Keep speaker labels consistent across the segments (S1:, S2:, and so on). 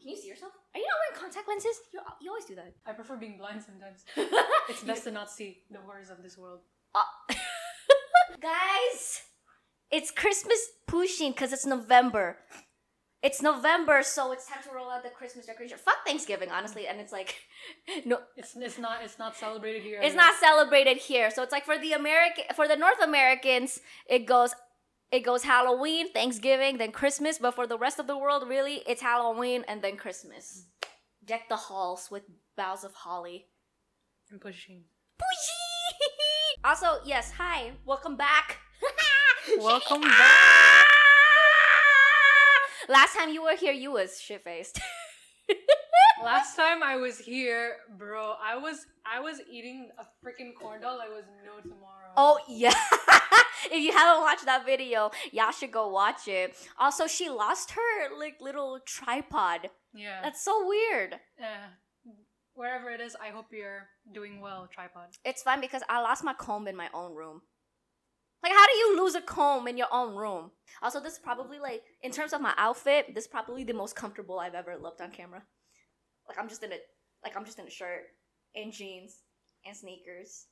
S1: Can you see yourself? Are you not wearing contact lenses? You you always do that.
S2: I prefer being blind sometimes. It's best to not see the horrors of this world.
S1: Uh, guys, it's Christmas pushing because it's November. It's November, so it's time to roll out the Christmas decoration. Fuck Thanksgiving, honestly, and it's like, no,
S2: It's it's not it's not celebrated here.
S1: it's not celebrated here. So it's like for the American, for the North Americans, it goes, it goes Halloween, Thanksgiving, then Christmas. But for the rest of the world, really, it's Halloween and then Christmas. Deck the halls with boughs of holly.
S2: and pushing. Pushing!
S1: also, yes, hi, welcome back.
S2: Welcome back.
S1: Last time you were here, you was shit faced.
S2: Last time I was here, bro, I was I was eating a freaking corn dog I was no tomorrow.
S1: oh yeah. if you haven't watched that video, y'all should go watch it. Also, she lost her like little tripod.
S2: yeah.
S1: That's so weird.
S2: yeah. Wherever it is, I hope you're doing well, tripod.
S1: It's fine because I lost my comb in my own room. Like, how do you lose a comb in your own room? Also, this is probably like, in terms of my outfit, this is probably the most comfortable I've ever looked on camera. Like, I'm just in a, like, I'm just in a shirt and jeans and sneakers.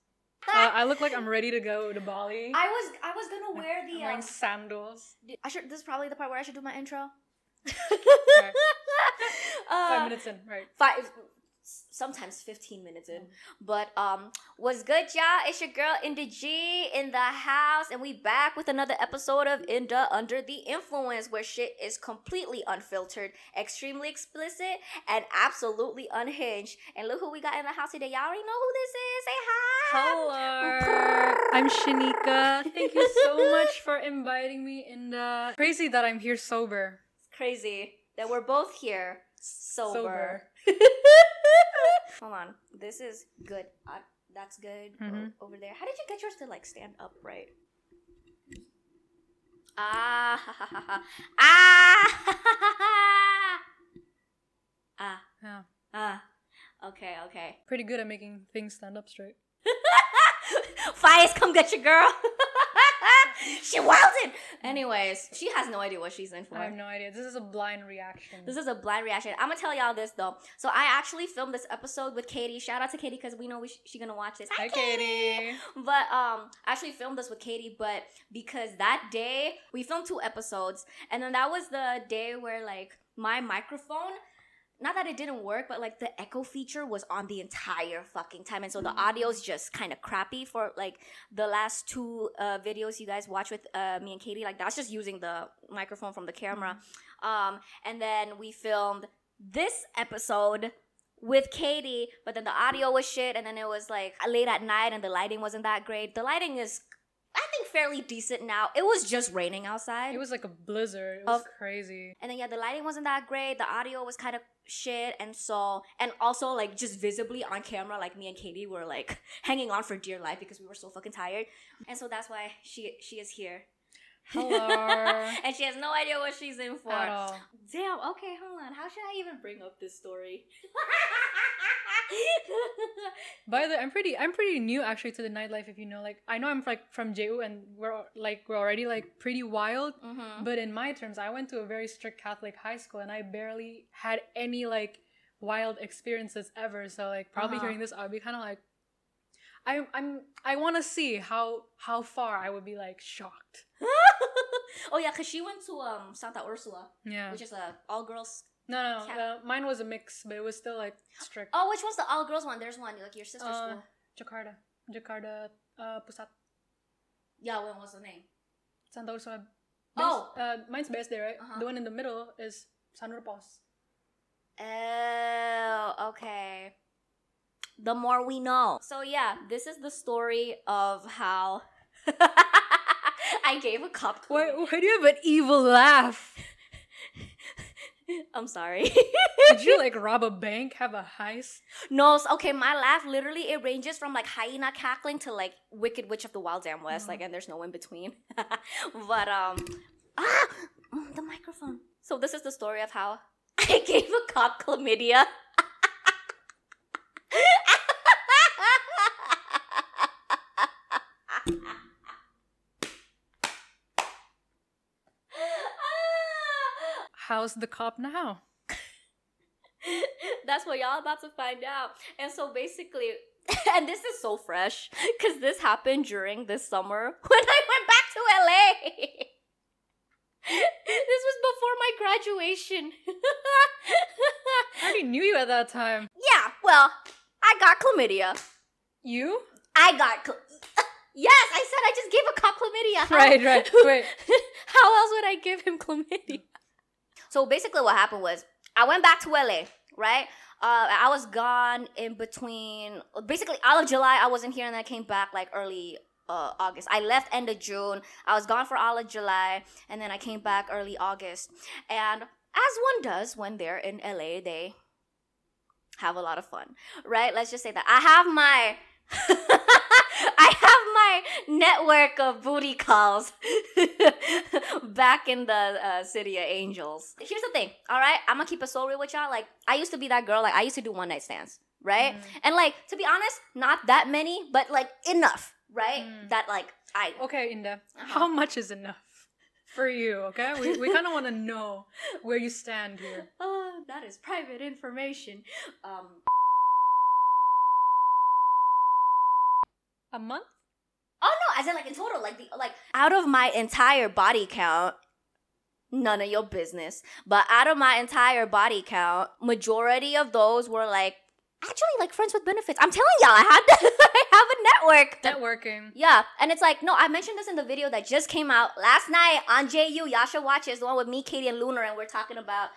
S2: Uh, I look like I'm ready to go to Bali.
S1: I was, I was gonna wear
S2: I'm
S1: the.
S2: wearing
S1: Um,
S2: sandals.
S1: I should. This is probably the part where I should do my intro.
S2: Okay.
S1: uh,
S2: Five minutes in, right?
S1: five sometimes 15 minutes in but um what's good y'all it's your girl Indah G in the house and we back with another episode of Indah Under the Influence where shit is completely unfiltered extremely explicit and absolutely unhinged and look who we got in the house today y'all already know who this is say hi
S2: Hello, I'm Shanika. Thank you so much for inviting me. In the crazy that I'm here sober.
S1: crazy that we're both here sober,
S2: Sober.
S1: hold on. This is good. Uh, that's good. O-
S2: Mhm.
S1: over there. How did you get yours to like stand upright? Ah. Ha, ha, ha, ah. Ah.
S2: Yeah,
S1: ah. Okay okay.
S2: Pretty good at making things stand up straight.
S1: Fias, come get your girl. she wildin'. Anyways, she has no idea what she's in for.
S2: I have no idea. This is a blind reaction.
S1: This is a blind reaction. I'm gonna tell y'all this though. So I actually filmed this episode with Katie. Shout out to Katie because we know we sh- she gonna watch this.
S2: Hi, Katie.
S1: But um, I actually filmed this with Katie, but because that day we filmed two episodes, and then that was the day where like my microphone. Not that it didn't work, but like the echo feature was on the entire fucking time, and so the audio's just kind of crappy for like the last two uh, videos you guys watch with uh, me and Katie. Like that's just using the microphone from the camera. Um, and then we filmed this episode with Katie, but then the audio was shit, and then it was like late at night, and the lighting wasn't that great. The lighting is, I think, fairly decent now. It was just raining outside,
S2: It was like a blizzard. It was
S1: Of-
S2: crazy.
S1: and then yeah, the lighting wasn't that great. The audio was kind of shit, and so and also like just visibly on camera, like me and Katie were like hanging on for dear life because we were so fucking tired, and so that's why she she is here.
S2: Hello.
S1: and she has no idea what she's in for. Damn, okay, hold on. How should I even bring up this story?
S2: By the way, I'm pretty I'm pretty new actually to the nightlife if you know. Like I know I'm like from JU and we're like we're already like pretty wild.
S1: mm-hmm.
S2: But in my terms, I went to a very strict Catholic high school and I barely had any like wild experiences ever. So like probably
S1: Uh-huh.
S2: hearing this I would be kinda like I I'm I wanna see how how far I would be like shocked.
S1: oh yeah, cause she went to um Santa Ursula,
S2: Yeah.
S1: which is a all girls.
S2: No no no. Uh, mine was a mix, but it was still like strict.
S1: Oh, which one's the all girls one? There's one like your sister's
S2: Uh,
S1: school.
S2: Jakarta. Jakarta uh Pusat.
S1: Yeah, what was the name?
S2: Santa Ursula.
S1: Oh.
S2: uh, mine's best day, right?
S1: Uh-huh.
S2: The one in the middle is San Pos.
S1: Oh, okay. The more we know. So yeah, this is the story of how I gave a cop.
S2: Why, why do you have an evil laugh?
S1: I'm sorry.
S2: Did you like rob a bank, have a heist?
S1: no, okay, my laugh literally it ranges from like hyena cackling to like Wicked Witch of the Wild Damn West,
S2: Mhm.
S1: like, and there's no in between. but um, ah, mm, the microphone. So this is the story of how I gave a cop chlamydia.
S2: How's the cop now?
S1: That's what y'all about to find out. And so basically, and this is so fresh because this happened during this summer when I went back to LA. this was before my graduation.
S2: I already knew you at that time.
S1: yeah, well, I got chlamydia.
S2: You?
S1: I got. Cl- yes, I said I just gave a cop chlamydia. How-
S2: Right, right. Wait.
S1: How else would I give him chlamydia? So basically, what happened was I went back to LA, right? Uh, I was gone in between, basically, all of July, I wasn't here, and then I came back like early uh, August. I left end of June. I was gone for all of July, and then I came back early August. And as one does when they're in LA, they have a lot of fun, right? Let's just say that I have my. I have my network of booty calls back in the uh, city of angels. Here's the thing, all right? I'm gonna keep it so real with y'all. Like, I used to be that girl. Like, I used to do one night stands, right?
S2: Mm.
S1: And like, to be honest, not that many, but like enough, right?
S2: Mm.
S1: That like I
S2: Okay, Indah.
S1: Uh-huh.
S2: How much is enough for you? Okay, we we kind of want to know where you stand here.
S1: Oh, that is private information. Um,
S2: A month?
S1: oh no, as in like in total, like the like out of my entire body count, none of your business. But out of my entire body count, majority of those were like actually like friends with benefits. I'm telling y'all, I had I have a network.
S2: Networking.
S1: yeah, and it's like no, I mentioned this in the video that just came out last night on JU. Y'all should watch it. It's the one with me, Katie, and Lunar, and we're talking about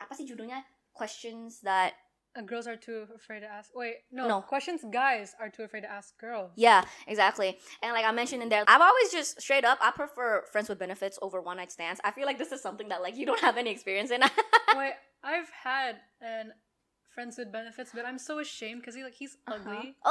S1: apa sih judulnya? Questions that
S2: Uh, girls are too afraid to ask. Wait, no.
S1: No.
S2: Questions guys are too afraid to ask girls.
S1: Yeah, exactly. And like I mentioned in there, I've always just straight up, I prefer friends with benefits over one night stands. I feel like this is something that like you don't have any experience in.
S2: Wait, I've had an friends with benefits, but I'm so ashamed because he like he's
S1: Uh-huh.
S2: ugly.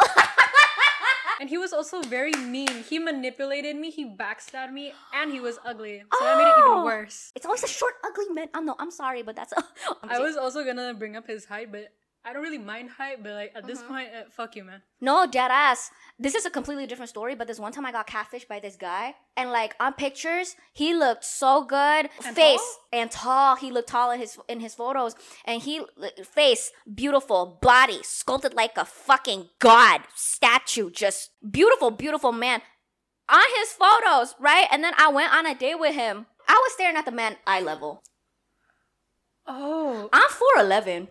S2: And he was also very mean. He manipulated me, he backstabbed me, and he was ugly. So that made it even
S1: Oh.
S2: worse.
S1: it's always a short, ugly man. I'm no, I'm sorry, but that's. I'm
S2: I was also gonna bring up his height, but I don't really mind height, but like at this
S1: Mhm.
S2: point, uh, fuck you, man.
S1: no dead ass. This is a completely different story. But this one time I got catfished by this guy, and like on pictures, he looked so good.
S2: And
S1: face
S2: tall?
S1: and tall. He looked tall in his in his photos, and he face beautiful, body sculpted like a fucking god statue. Just beautiful, beautiful man. On his photos, right? And then I went on a date with him. I was staring at the man eye level.
S2: Oh,
S1: I'm 4'11.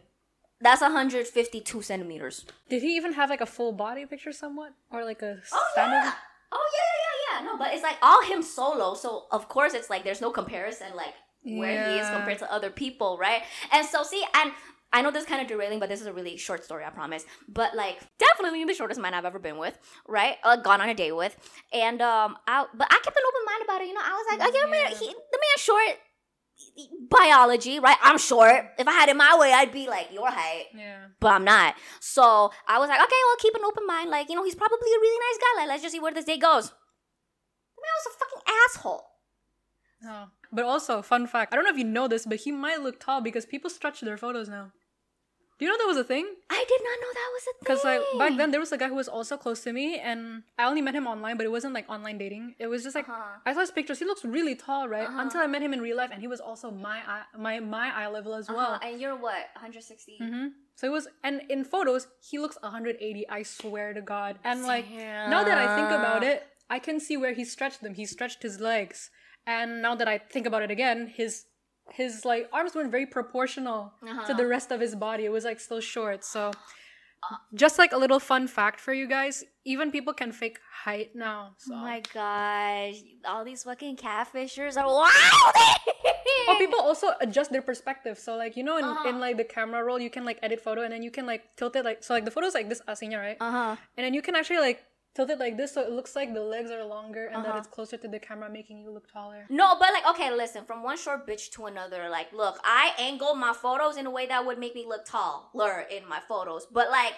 S1: That's 152 centimeters.
S2: did he even have like a full body picture, somewhat, or like a
S1: Oh
S2: standard?
S1: yeah. Oh yeah, yeah, yeah, yeah. No, but it's like all him solo. So of course it's like there's no comparison like where he is compared to other people, right? And so see, and I know this is kind of derailing, but this is a really short story, I promise. But like definitely the shortest man I've ever been with, right? Uh, gone on a date with, and um, I but I kept an open mind about it. You know, I was like, okay, man,
S2: Yeah.
S1: he the man short. Biology, right? I'm short. If I had it my way, I'd be like your height
S2: Yeah.
S1: but I'm not. So I was like, okay, well, keep an open mind. Like, you know, he's probably a really nice guy. Like, let's just see where this day goes. The man was a fucking asshole.
S2: Oh. But also, fun fact. I don't know if you know this, but he might look tall because people stretch their photos now. Do you know that was a thing?
S1: I did not know that was a thing.
S2: Because like back then there was a guy who was also close to me, and I only met him online, but it wasn't like online dating. It was just like
S1: Uh-huh.
S2: I saw his pictures. He looks really tall, right?
S1: Uh-huh.
S2: Until I met him in real life, and he was also my eye, my my eye level as well.
S1: Uh-huh. And you're what, 160?
S2: hmm So it was, and in photos he looks 180. I swear to God. And like now that I think about it, I can see where he stretched them. He stretched his legs, and now that I think about it again, his his like arms weren't very proportional to
S1: Uh-huh.
S2: the rest of his body. It was like still short. So just like a little fun fact for you guys, even people can fake height now. So.
S1: Oh my gosh. All these fucking catfishers are wild.
S2: Oh, people also adjust their perspective. So like you know, in,
S1: Uh-huh.
S2: in like the camera roll, you can like edit photo, and then you can like tilt it like so. Like the photo's like this asinya, right?
S1: Uh huh.
S2: And then you can actually like tilt it like this, so it looks like the legs are longer and that
S1: Uh-huh.
S2: it's closer to the camera, making you look taller.
S1: No, but like, okay, listen, from one short bitch to another, like, look, I angle my photos in a way that would make me look taller in my photos. But like,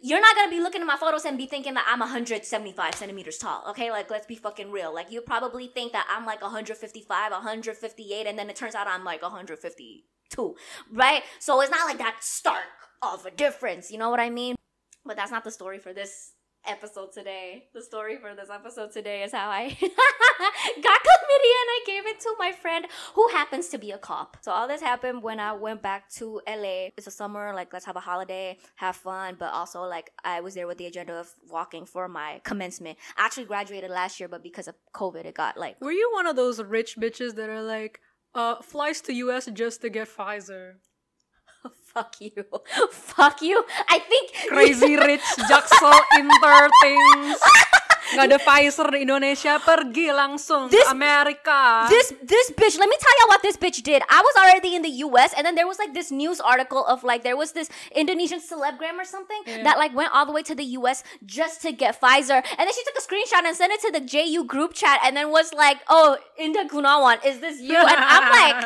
S1: you're not gonna be looking at my photos and be thinking that I'm 175 centimeters tall, okay? Like, let's be fucking real. Like, you probably think that I'm like 155, 158, and then it turns out I'm like 152, right? So it's not like that stark of a difference, you know what I mean? But that's not the story for this episode today. The story for this episode today is how I got chlamydia and I gave it to my friend who happens to be a cop. So all this happened when I went back to LA. It's a summer, like let's have a holiday, have fun, but also like I was there with the agenda of walking for my commencement. I actually graduated last year, but because of COVID, it got like
S2: Were you one of those rich bitches that are like, uh, flies to US just to get Pfizer?
S1: fuck you, fuck you. I think
S2: Crazy rich Jaksel Inter things. Gak ada Pfizer di Indonesia, pergi langsung
S1: This-
S2: ke Amerika.
S1: this this bitch let me tell you what this bitch did i was already in the us and then there was like this news article of like there was this indonesian celebgram or something
S2: Yeah.
S1: that like went all the way to the us just to get pfizer and then she took a screenshot and sent it to the ju group chat and then was like oh indah gunawan is this you and i'm like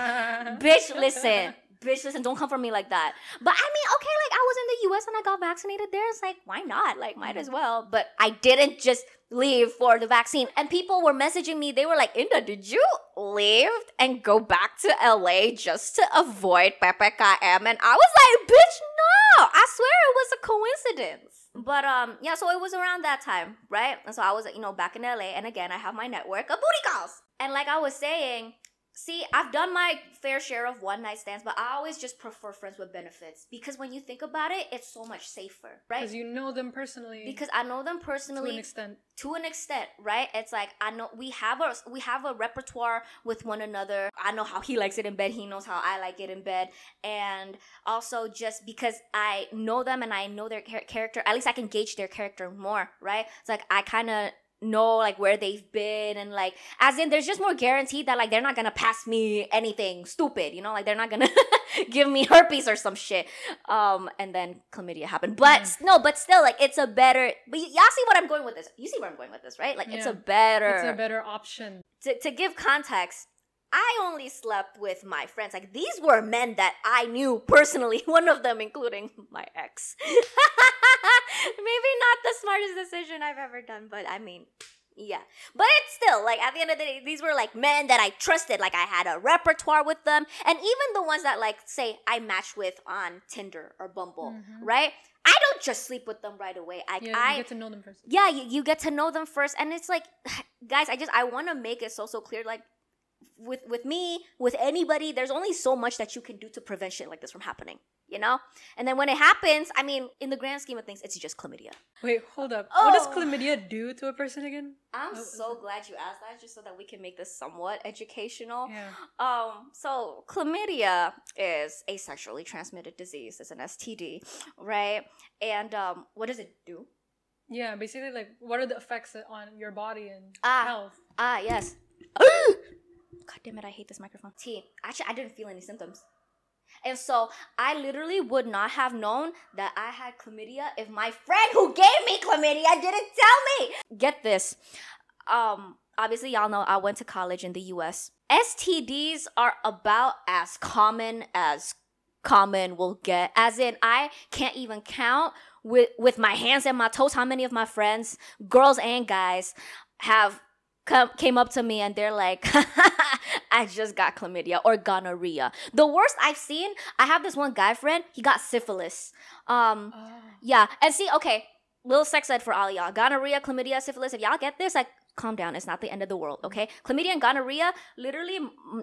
S1: bitch listen bitch listen don't come for me like that. But i mean okay like i was in the us and i got vaccinated there it's like why not? Like might as well. But i didn't just leave for the vaccine. And people were messaging me. They were like indah did you leave and go back to la just to avoid ppkm and i was like bitch no. I swear it was a coincidence. But um yeah so it was around that time right? And so i was you know back in la and again i have my network of booty calls. And like i was saying See, I've done my fair share of one night stands, but I always just prefer friends with benefits because when you think about it, it's so much safer, right?
S2: Because you know them personally.
S1: Because I know them personally to
S2: an extent.
S1: to an extent, right? It's like I know we have a we have a repertoire with one another. I know how he likes it in bed, he knows how I like it in bed, and also just because I know them and I know their char- character, at least I can gauge their character more, right? It's like I kind of know like where they've been and like as in there's just more guaranteed that like they're not gonna pass me anything stupid you know? Like they're not gonna give me herpes or some shit. Um and then chlamydia happened. But
S2: Mm.
S1: no but still like it's a better but y'all see what i'm going with this. You see where i'm going with this right? Like it's a better
S2: It's a better option.
S1: to, to give context i only slept with my friends. Like these were men that i knew personally one of them including my ex. Maybe not the smartest decision i've ever done but i mean yeah. But it's still like at the end of the day these were like men that i trusted. Like i had a repertoire with them. And even the ones that like say i matched with on tinder or bumble
S2: Mhm.
S1: right? I don't just sleep with them right away. I,
S2: Yeah,
S1: I
S2: you get to know them first.
S1: yeah you, you get to know them first. And it's like guys i just i want to make it so so clear. Like with with me with anybody there's only so much that you can do to prevent shit like this from happening you know and then when it happens i mean in the grand scheme of things it's just chlamydia
S2: Wait, hold up. What does
S1: Oh.
S2: chlamydia do to a person again?
S1: i'm
S2: Oh,
S1: so glad you asked that just so that we can make this somewhat educational
S2: Yeah.
S1: um so chlamydia is a sexually transmitted disease it's an std right and um what does it do
S2: Yeah, basically, like, what are the effects on your body and
S1: Ah.
S2: health?
S1: Ah, yes. God damn it, I hate this microphone. T, actually, I didn't feel any symptoms. And so I literally would not have known that I had chlamydia if my friend who gave me chlamydia didn't tell me. Get this. Um, obviously, y'all know I went to college in the US. STDs are about as common as common will get. As in, I can't even count with with my hands and my toes how many of my friends, girls and guys, have come came up to me and they're like, I just got chlamydia or gonorrhea. The worst I've seen, I have this one guy friend, he got syphilis. Um,
S2: Oh.
S1: yeah, and see, okay, little sex ed for all y'all. Gonorrhea, chlamydia, syphilis. If y'all get this, like, calm down. It's not the end of the world, okay? Chlamydia and gonorrhea, literally,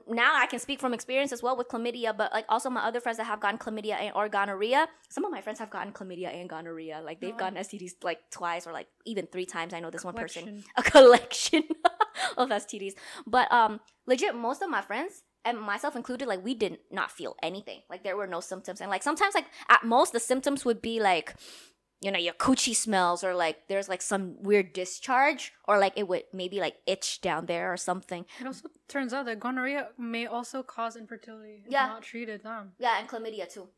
S1: now I can speak from experience as well with chlamydia, but like also my other friends that have gotten chlamydia and, or gonorrhea. Some of my friends have gotten chlamydia and gonorrhea. Like they've
S2: Oh.
S1: gotten STDs like twice or like even three times. I know this one person a collection of STDs. But um, legit, most of my friends and myself included, like we did not feel anything. Like there were no symptoms, and like sometimes, like at most, the symptoms would be like, you know, your coochie smells, or like there's like some weird discharge, or like it would maybe like itch down there or something.
S2: It also turns out that gonorrhea may also cause infertility if
S1: Yeah.
S2: not treated. Huh?
S1: Yeah, and chlamydia too.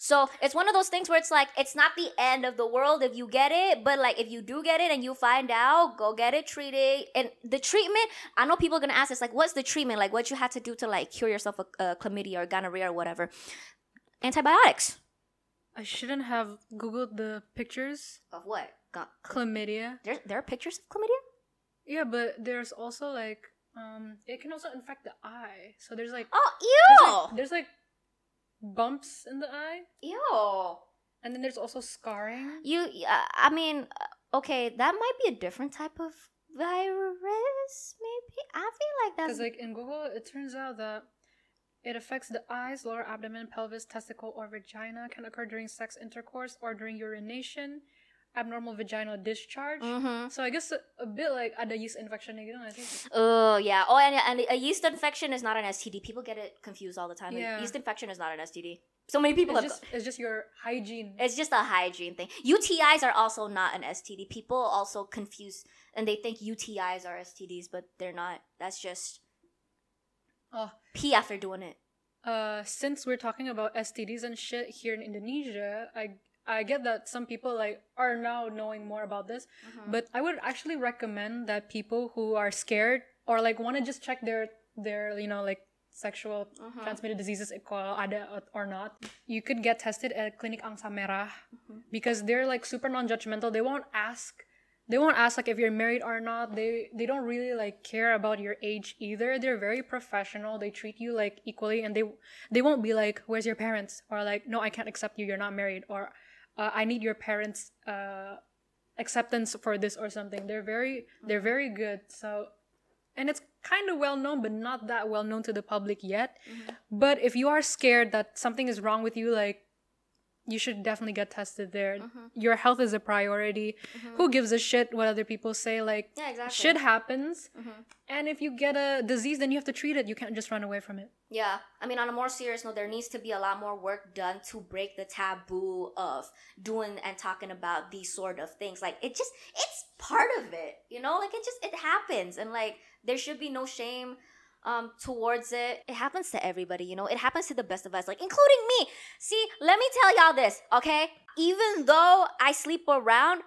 S1: So it's one of those things where it's like it's not the end of the world if you get it, but like if you do get it and you find out, go get it treated. And the treatment, I know people are gonna ask this, like, what's the treatment? Like, what you had to do to like cure yourself of uh, chlamydia or gonorrhea or whatever? Antibiotics
S2: I shouldn't have googled the pictures.
S1: of what? Got
S2: Chlamydia.
S1: there? There are pictures of chlamydia.
S2: Yeah, but there's also like um, it can also infect the eye. So there's like
S1: Oh,
S2: there's
S1: ew,
S2: like, there's like bumps in the eye,
S1: ew.
S2: and then there's also scarring.
S1: You, uh, I mean, uh, okay, that might be a different type of virus. Maybe I feel like that's
S2: Because like in Google, it turns out that it affects the eyes, lower abdomen, pelvis, testicle, or vagina. Can occur during sex intercourse or during urination. Abnormal vaginal discharge.
S1: Mm-hmm.
S2: So I guess a, a bit like ada yeast infection gitu nggak sih?
S1: Oh yeah. Oh, and, and a yeast infection is not an STD. People get it confused all the time. A
S2: Yeah.
S1: yeast infection is not an STD. So many people
S2: It's
S1: have.
S2: just, it's just your hygiene.
S1: It's just a hygiene thing. UTIs are also not an STD. People also confuse and they think UTIs are STDs, but they're not. That's just
S2: Oh,
S1: pee after doing it.
S2: uh, since we're talking about STDs and shit here in Indonesia, I I get that some people like are now knowing more about this,
S1: Mm-hmm.
S2: but I would actually recommend that people who are scared or like want to just check their their you know like sexual
S1: Mm-hmm.
S2: transmitted diseases kalau ada or not, you could get tested at Clinic Angsa Merah
S1: Mm-hmm.
S2: because they're like super non-judgmental. They won't ask they won't ask like if you're married or not. They they don't really like care about your age either. They're very professional. They treat you like equally and they they won't be like where's your parents? Or like no i can't accept you. You're not married. Or uh, i need your parents uh acceptance for this or something. They're very they're very good. So and it's kind of well known but not that well known to the public yet. But if you are scared that something is wrong with you like you should definitely get tested there
S1: Mm-hmm.
S2: your health is a priority who gives a shit what other people say like
S1: Yeah, exactly.
S2: shit happens
S1: Mhm.
S2: and if you get a disease then you have to treat it you can't just run away from it
S1: Yeah, I mean, on a more serious note, there needs to be a lot more work done to break the taboo of doing and talking about these sort of things. Like, it just, it's part of it, you know? Like, it just, it happens. And, like, there should be no shame um towards it. It happens to everybody you know? It happens to the best of us like including me. See let me tell y'all this okay? Even though i sleep around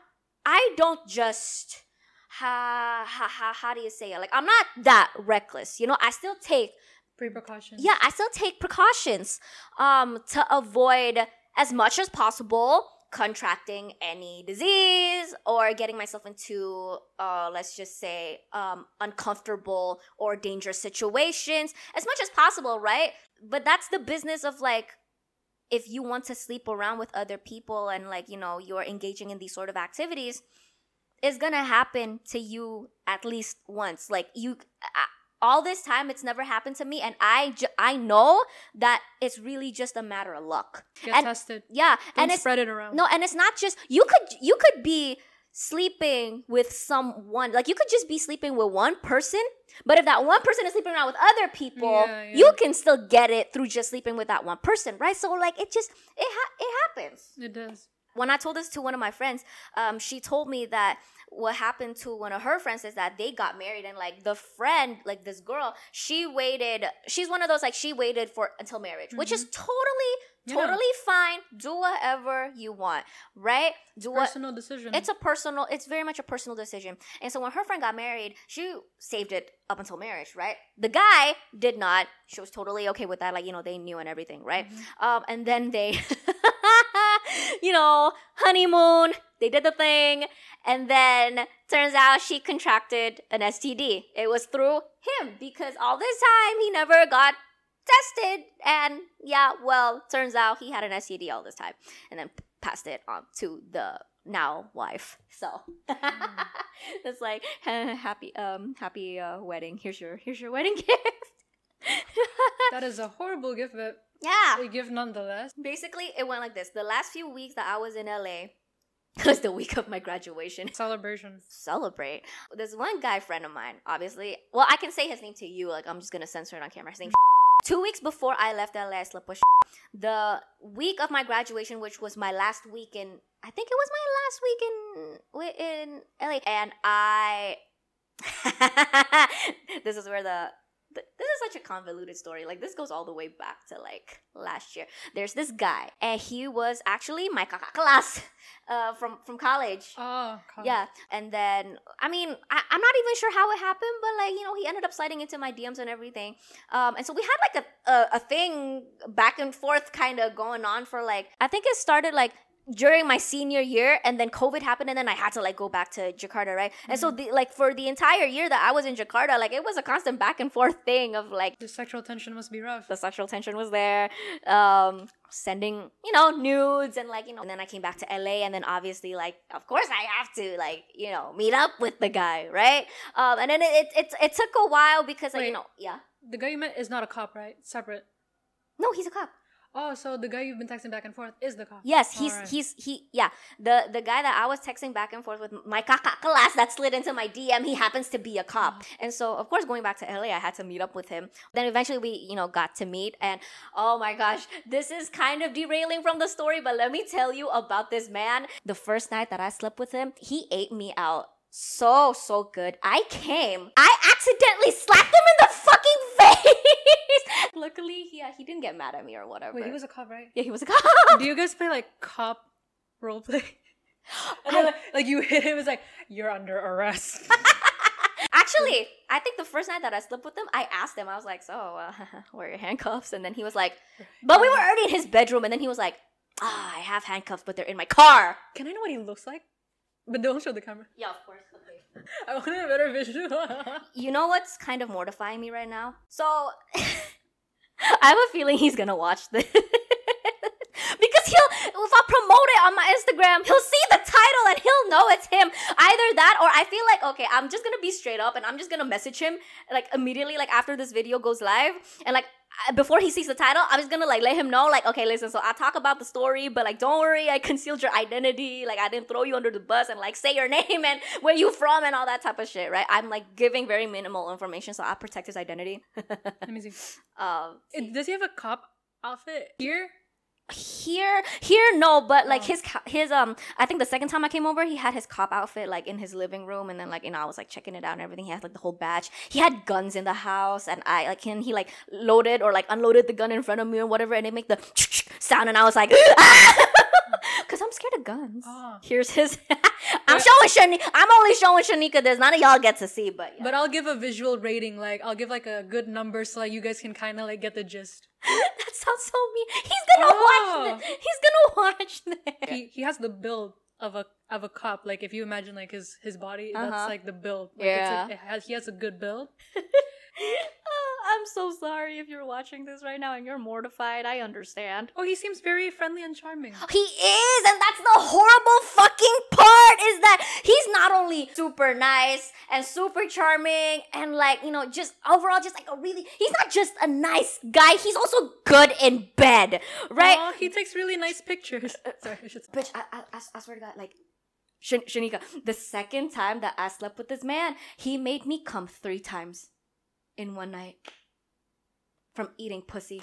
S1: i don't just ha ha ha how do you say it? Like i'm not that reckless you know? I still take
S2: pre-precautions.
S1: Yeah i still take precautions um to avoid as much as possible contracting any disease or getting myself into uh let's just say um uncomfortable or dangerous situations as much as possible right? But that's the business of like if you want to sleep around with other people and like you know you're engaging in these sort of activities it's gonna happen to you at least once. Like you all this time it's never happened to me and i ju- i know that it's really just a matter of luck.
S2: Get
S1: and-
S2: tested.
S1: Yeah
S2: don't
S1: and it's
S2: spread it around.
S1: No and it's not just you could you could be sleeping with someone like you could just be sleeping with one person but if that one person is sleeping around with other people
S2: Yeah, yeah.
S1: you can still get it through just sleeping with that one person right? So like it just it ha- it happens.
S2: It does
S1: when I told this to one of my friends, um, she told me that what happened to one of her friends is that they got married and like the friend, like this girl, she waited. She's one of those like she waited for until marriage, which is totally,
S2: Yeah.
S1: totally fine. Do whatever you want, right? Do what
S2: personal decision
S1: it's a personal it's very much a personal decision and so when her friend got married she saved it up until marriage right the guy did not she was totally okay with that like you know they knew and everything right um and then they you know honeymoon they did the thing and then turns out she contracted an std it was through him because all this time he never got tested and yeah well turns out he had an std all this time and then passed it on to the now wife so. It's like happy um happy uh, wedding. Here's your here's your wedding gift.
S2: That is a horrible gift but
S1: yeah.
S2: A give nonetheless.
S1: Basically it went like this. The last few weeks that i was in la was the week of my graduation.
S2: Celebration.
S1: Celebrate. There's one guy friend of mine obviously well i can say his name to you like i'm just gonna censor it on camera. His name two weeks before i left la i slept with the week of my graduation which was my last week in i think it was my last week in in la and i this is where the th- this is such a convoluted story. Like this goes all the way back to like last year. There's this guy, and he was actually my kakak class uh, from from college.
S2: oh God.
S1: Yeah, and then I mean I, I'm not even sure how it happened, but like you know he ended up sliding into my DMs and everything, um, and so we had like a a, a thing back and forth kind of going on for like I think it started like during my senior year and then covid happened and then i had to like go back to jakarta right and so the, like for the entire year that i was in jakarta like it was a constant back and forth thing of like
S2: The sexual tension must be rough.
S1: the sexual tension was there um sending you know nudes and like you know and then i came back to la and then obviously like of course i have to like you know meet up with the guy right um and then it it, it, it took a while because like, you know yeah
S2: The guy you met is not a cop, right? Separate.
S1: no he's a cop
S2: Oh, so the guy you've been texting back and forth is the cop.
S1: Yes, he's
S2: Alright.
S1: he's he yeah. The the guy that I was texting back and forth with my kaka class that slid into my DM, he happens to be a cop. Mm. And so of course going back to LA, I had to meet up with him. Then eventually we, you know, got to meet and oh my gosh, this is kind of derailing from the story, but let me tell you about this man. The first night that I slept with him, he ate me out so so good. I came. I accidentally slapped him in the. Luckily, he uh, he didn't get mad at me or whatever.
S2: Wait, he was a cop, right?
S1: yeah, he was a cop.
S2: Do you guys play like cop roleplay? And then, like, like you hit him, it's like you're under arrest.
S1: Actually, I think the first night that I slept with him, I asked him, I was like, so, uh, where are your handcuffs? And then he was like, but we were already in his bedroom. And then he was like, ah, I have handcuffs, but they're in my car.
S2: Can I know what he looks like? But don't show the camera.
S1: Yeah, of course. Okay.
S2: I want a better visual.
S1: You know what's kind of mortifying me right now? So, I have a feeling he's gonna watch this. because he'll, if I promote it on my Instagram, he'll see the title and he'll know it's him. Either that or I feel like, okay, I'm just gonna be straight up and I'm just gonna message him like immediately, like after this video goes live. And like, before he sees the title, I'm just gonna like let him know, like, okay, listen, so I talk about the story, but like, don't worry, I concealed your identity. Like, I didn't throw you under the bus and like say your name and where you from and all that type of shit, right? I'm like giving very minimal information, so I protect his identity.
S2: Let me see.
S1: um,
S2: does he have a cop outfit here?
S1: Here, here, no, but like
S2: Oh.
S1: his his um, I think the second time I came over, he had his cop outfit like in his living room, and then like you know I was like checking it out and everything. He had like the whole badge. He had guns in the house, and I like him. He like loaded or like unloaded the gun in front of me or whatever, and it make the sound, and I was like, because I'm scared of guns.
S2: Ah.
S1: Here's his. I'm showing Shanika. I'm only showing Shanika this. None of y'all get to see, but yeah.
S2: But I'll give a visual rating. Like I'll give like a good number so like you guys can kind of like get the gist.
S1: That sounds so mean. He's gonna
S2: Oh.
S1: watch this. He's gonna watch this.
S2: He he has the build of a of a cop. Like if you imagine like his his body,
S1: Uh-huh.
S2: that's like the build. Like,
S1: Yeah.
S2: It's like, it has, he has a good build.
S1: I'm so sorry if you're watching this right now and you're mortified. I understand.
S2: Oh, he seems very friendly and charming.
S1: He is, and that's the horrible fucking part is that he's not only super nice and super charming and like, you know, just overall just like a really he's not just a nice guy, he's also good in bed, right?
S2: Oh, he takes really nice pictures. Uh, uh, sorry, I should.
S1: Bitch, I, I, I, swear to God, like, Shan- Shanika, the second time that I slept with this man, he made me come three times in one night from eating pussy.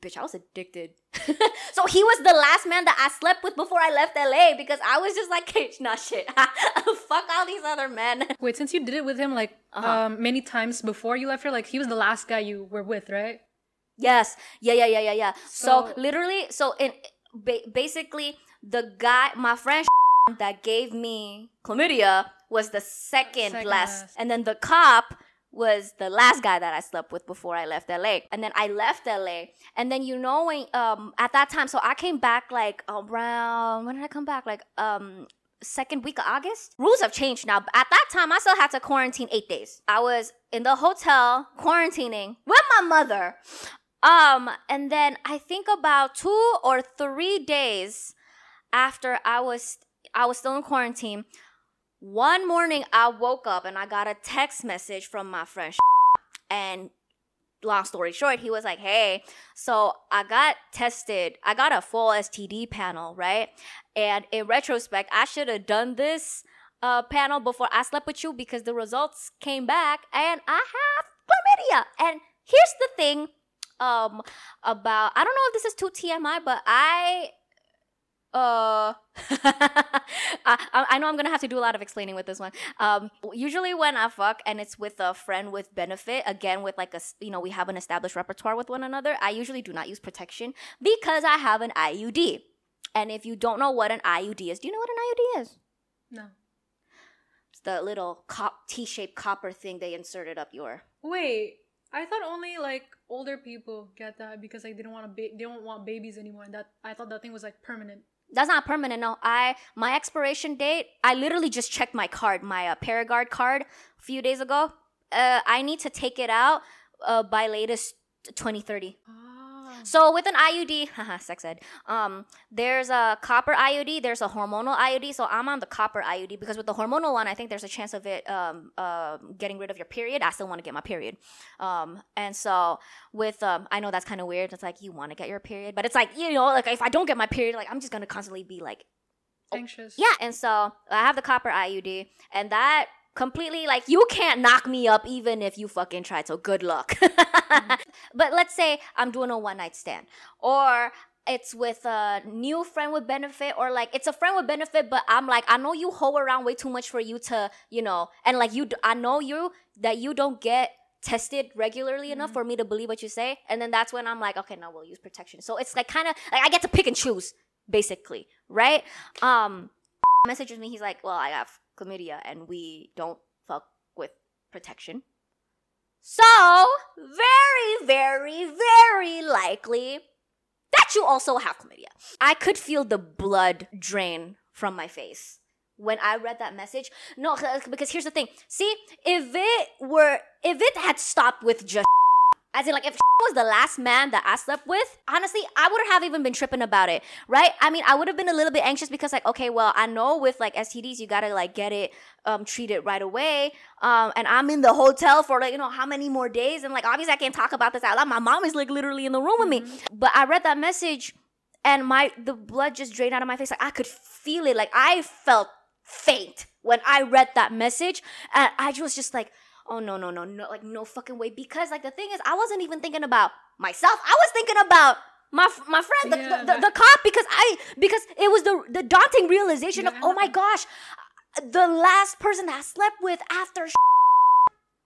S1: Bitch, I was addicted. so he was the last man that I slept with before I left LA because I was just like, hey, not shit. Fuck all these other men.
S2: Wait, since you did it with him like
S1: Uh-huh.
S2: um many times before you left here, like he was the last guy you were with, right?
S1: Yes. Yeah, yeah, yeah, yeah, yeah. So,
S2: So-
S1: literally, so in ba- basically the guy, my friend that gave me chlamydia was the second,
S2: Second
S1: last,
S2: last.
S1: and then the cop was the last guy that I slept with before I left LA. And then I left LA, and then you know when um at that time, so I came back like around when did I come back? Like um second week of August. Rules have changed now. At that time, I still had to quarantine eight days. I was in the hotel quarantining with my mother. Um, and then I think about two or three days after I was I was still in quarantine. One morning I woke up and I got a text message from my friend and long story short, he was like, Hey, so I got tested. I got a full STD panel, right? And in retrospect, I should have done this uh, panel before I slept with you because the results came back and I have chlamydia. And here's the thing um about I don't know if this is too TMI, but I uh I, I know I'm gonna have to do a lot of explaining with this one. Um, usually when I fuck and it's with a friend with benefit, again with like a you know we have an established repertoire with one another. I usually do not use protection because I have an IUD. And if you don't know what an IUD is, do you know what an IUD is?
S2: No.
S1: It's the little cop T-shaped copper thing they inserted up your.
S2: Wait, I thought only like older people get that because like they don't want to ba- they don't want babies anymore. And that I thought that thing was like permanent.
S1: That's not permanent. No, I my expiration date. I literally just checked my card, my uh, card, a few days ago. Uh, I need to take it out uh, by latest 2030. So with an IUD, haha, sex ed. Um, there's a copper IUD, there's a hormonal IUD. So I'm on the copper IUD because with the hormonal one, I think there's a chance of it um, uh, getting rid of your period. I still want to get my period. Um, and so with um, I know that's kind of weird. It's like you want to get your period, but it's like you know, like if I don't get my period, like I'm just gonna constantly be like
S2: Anxious.
S1: yeah, and so I have the copper IUD, and that completely like you can't knock me up even if you fucking try So good luck. But let's say I'm doing a one night stand, or it's with a new friend with benefit, or like it's a friend with benefit, but I'm like I know you hoe around way too much for you to you know, and like you, i know you that you don't get tested regularly enough for me to believe what you say and then that's when i'm like okay now we'll use protection. So it's like kind of like i get to pick and choose basically right? Um messages me he's like well i have chlamydia and we don't fuck with protection so very very very likely that you also have chlamydia i could feel the blood drain from my face when I read that message. No, because here's the thing. See, if it were, if it had stopped with just, as in like if was the last man that I slept with, honestly, I wouldn't have even been tripping about it, right? I mean, I would have been a little bit anxious because like, okay, well, I know with like STDs, you gotta like get it um treated right away. Um, and I'm in the hotel for like you know how many more days, and like obviously I can't talk about this out loud. My mom is like literally in the room with me, but I read that message and my the blood just drained out of my face. Like I could feel it. Like I felt faint when I read that message, and I was just like, oh no no no no like no fucking way because like the thing is I wasn't even thinking about myself. I was thinking about. My, f- my friend the,
S2: Yeah,
S1: the, the, the cop because I because it was the the daunting realization of oh my gosh the last person that I slept with after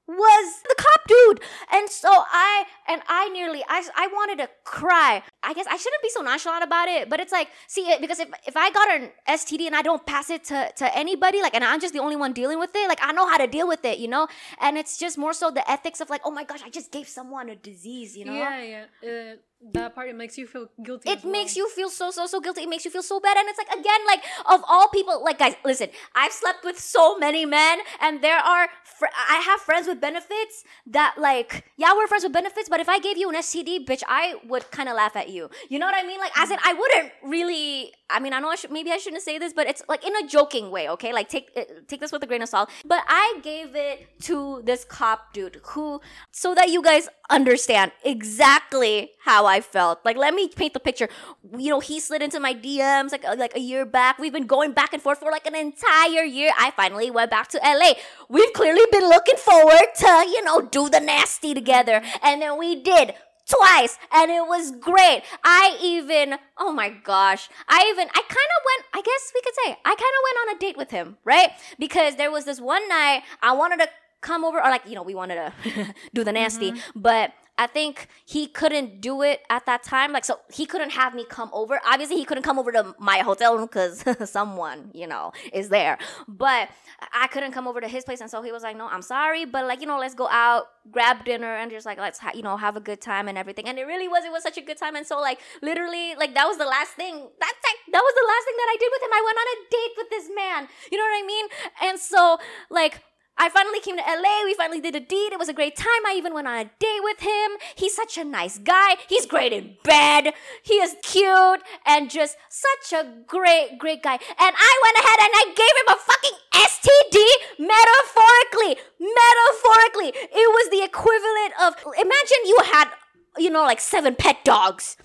S1: was the cop dude. And so i and i nearly i i wanted to cry. I guess i shouldn't be so nonchalant about it but it's like see it because if if i got an std and i don't pass it to to anybody like and i'm just the only one dealing with it like i know how to deal with it you know? And it's just more so the ethics of like oh my gosh i just gave someone a disease you know?
S2: Yeah, yeah. Uh, that part it makes you feel guilty.
S1: it
S2: well.
S1: makes you feel so so so guilty it makes you feel so bad and it's like again like of all people like guys listen i've slept with so many men and there are fr- i have friends with benefits that like yeah we're friends with benefits but if i gave you an std bitch i would kind of laugh at you you know what i mean like as in i wouldn't really i mean i know i should maybe i shouldn't say this but it's like in a joking way okay like take uh, take this with a grain of salt but i gave it to this cop dude who so that you guys understand exactly how I felt. Like, let me paint the picture. You know, he slid into my DMs like like a year back. We've been going back and forth for like an entire year. I finally went back to LA. We've clearly been looking forward to you know do the nasty together, and then we did twice and it was great. I even oh my gosh i even i kind of went i guess we could say i kind of went on a date with him right? Because there was this one night i wanted to come over or like you know we wanted to do the nasty mm-hmm. but i think he couldn't do it at that time like so he couldn't have me come over. Obviously he couldn't come over to my hotel room because someone you know is there. But i couldn't come over to his place and so he was like no i'm sorry but like you know let's go out grab dinner and just like let's ha- you know have a good time and everything. And it really was it was such a good time and so like literally like that was the last thing that's like that was the last thing that i did with him. I went on a date with this man you know what i mean? And so like I finally came to LA. We finally did a deed. It was a great time. I even went on a date with him. He's such a nice guy. He's great in bed. He is cute and just such a great, great guy. And I went ahead and I gave him a fucking STD metaphorically. Metaphorically. It was the equivalent of imagine you had, you know, like seven pet dogs.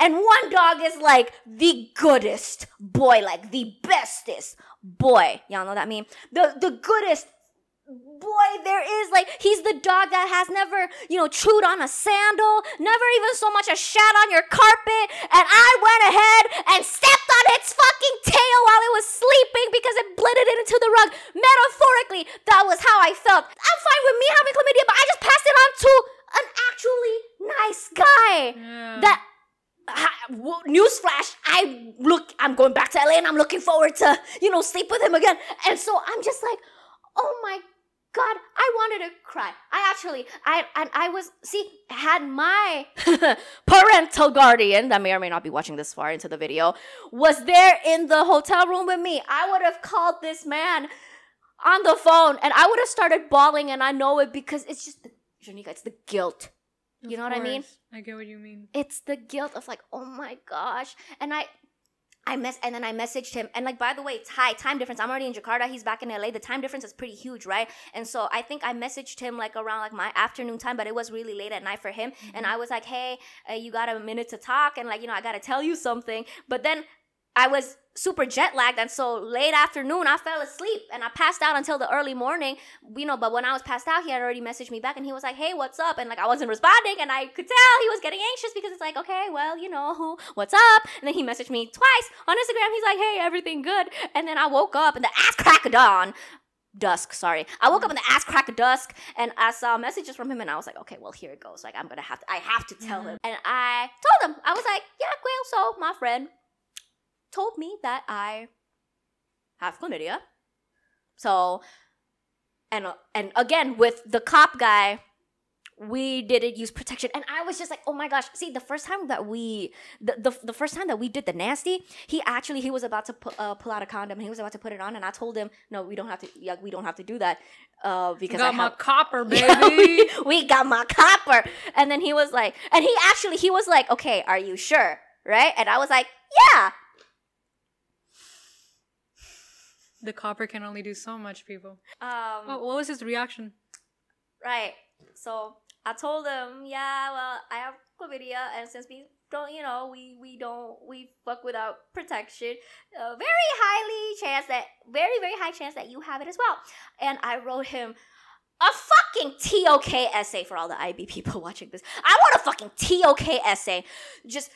S1: And one dog is like the goodest boy, like the bestest boy. Y'all know that mean? The the goodest boy there is like he's the dog that has never you know chewed on a sandal never even so much as shat on your carpet and i went ahead and stepped on its fucking tail while it was sleeping because it blitted it into the rug. Metaphorically that was how i felt. I'm fine with me having chlamydia but i just passed it on to an actually nice guy
S2: Yeah.
S1: that newsflash i look i'm going back to la and i'm looking forward to you know sleep with him again. And so i'm just like oh my God, I wanted to cry. I actually, I and I was see had my parental guardian that may or may not be watching this far into the video was there in the hotel room with me. I would have called this man on the phone and I would have started bawling, and I know it because it's just the Janika, it's the guilt. You
S2: Of
S1: know what I mean?
S2: I get what you mean.
S1: It's the guilt of like, oh my gosh, and I. I mess and then I messaged him and like by the way, Thai time difference. I'm already in Jakarta. He's back in LA. The time difference is pretty huge, right? And so I think I messaged him like around like my afternoon time, but it was really late at night for him. And I was like, hey, uh, you got a minute to talk, and like you know I gotta tell you something. But then I was super jet lagged, and so late afternoon I fell asleep and I passed out until the early morning. You know, but when I was passed out, he had already messaged me back, and he was like, "Hey, what's up?" And like I wasn't responding, and I could tell he was getting anxious because it's like, okay, well, you know, what's up? And then he messaged me twice on Instagram. He's like, "Hey, everything good?" And then I woke up in the ass crack of dawn. Dusk, sorry. I woke up in the ass crack of dusk and I saw messages from him and I was like, okay, well here it goes. Like I'm gonna have to I have to tell him. And I told him, I was like, yeah, well, so my friend told me that I have chlamydia. So, and and again with the cop guy, we didn't use protection, and I was just like, oh my gosh! See, the first time that we, the the, the first time that we did the nasty, he actually he was about to pu- uh, pull out a condom, and he was about to put it on, and I told him, no, we don't have to, yeah, we don't have to do that, uh, because I
S2: Got my
S1: have,
S2: copper, baby.
S1: yeah, we, we got my copper. And then he was like, and he actually, he was like, okay, are you sure? Right? And I was like, yeah.
S2: The copper can only do so much, people.
S1: Um,
S2: Oh, what was his reaction?
S1: right. So I told him, yeah, well, I have chlamydia, and since we don't, you know, we we don't we fuck without protection, uh, very highly chance that very very high chance that you have it as well. And I wrote him a fucking TOK essay for all the IB people watching this. I want a fucking TOK essay, just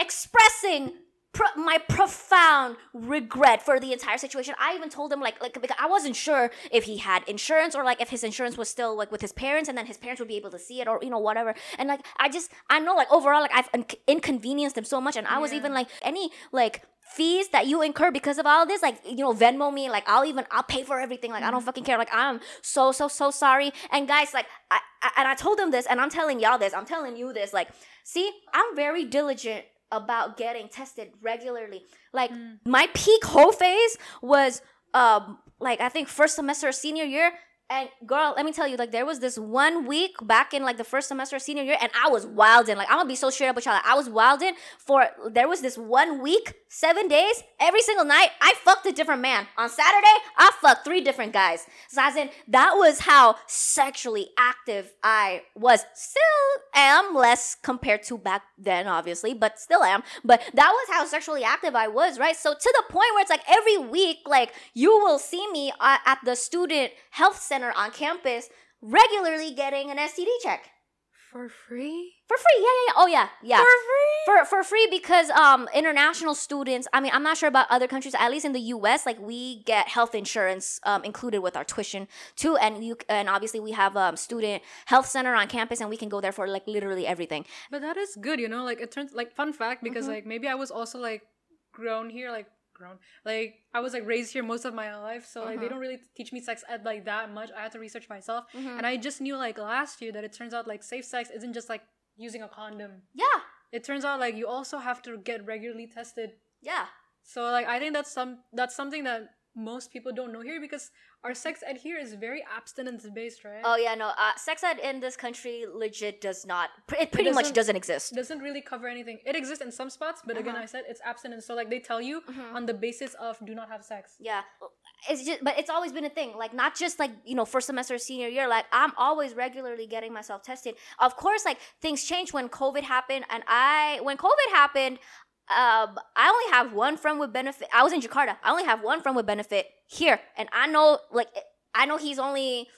S1: expressing. Pro- my profound regret for the entire situation. I even told him like like because I wasn't sure if he had insurance or like if his insurance was still like with his parents and then his parents would be able to see it or you know whatever. And like I just I know like overall like I've un- inconvenienced him so much and I was even like any like fees that you incur because of all this like you know Venmo me like I'll even I'll pay for everything. Like I don't mm-hmm. fucking care. Like I'm so so so sorry. And guys like I, I and I told him this and I'm telling y'all this. I'm telling you this. Like see I'm very diligent about getting tested regularly. Like my peak whole phase was um like I think first semester of senior year and girl, let me tell you, like there was this one week back in like the first semester of senior year, and I was wilding. Like I'm gonna be so straight up with y'all. Like, I was wilding for there was this one week, seven days, every single night. I fucked a different man. On Saturday, I fucked three different guys. So as in that was how sexually active I was. Still am less compared to back then, obviously, but still am. But that was how sexually active I was, right? So to the point where it's like every week, like you will see me uh, at the student health center on campus regularly getting an STD check
S2: For free?
S1: for free. Yeah, yeah, yeah. Oh yeah, yeah.
S2: For free?
S1: For, for free because um international students I mean I'm not sure about other countries at least in the US like we get health insurance um, included with our tuition too and you and obviously we have um student health center on campus and we can go there for like literally everything
S2: But that is good, you know. Like it turns like fun fact because
S1: Mm-hmm.
S2: like maybe I was also like grown here, like grown, like I was like raised here most of my life, so like they
S1: Uh-huh.
S2: don't really teach me sex ed like that much. I had to research myself,
S1: Mhm.
S2: and I just knew like last year that it turns out like safe sex isn't just like using a condom.
S1: yeah
S2: It turns out like you also have to get regularly tested.
S1: yeah
S2: So like I think that's some that's something that most people don't know here because our sex ed here is very abstinence based, right?
S1: oh yeah no uh, sex ed in this country legit does not it pretty much
S2: doesn't-
S1: doesn't exist
S2: doesn't really cover anything. It exists in some spots, but again,
S1: Uh-huh.
S2: I said it's abstinence. So like they tell you
S1: Mhm.
S2: on the basis of do not have sex.
S1: Yeah. It's just but it's always been a thing. Like not just like, you know, first semester senior year, like I'm always regularly getting myself tested. Of course, like things change when COVID happened and I when COVID happened, um, I only have one friend with benefit. I was in Jakarta. I only have one friend with benefit here. And I know like I know he's only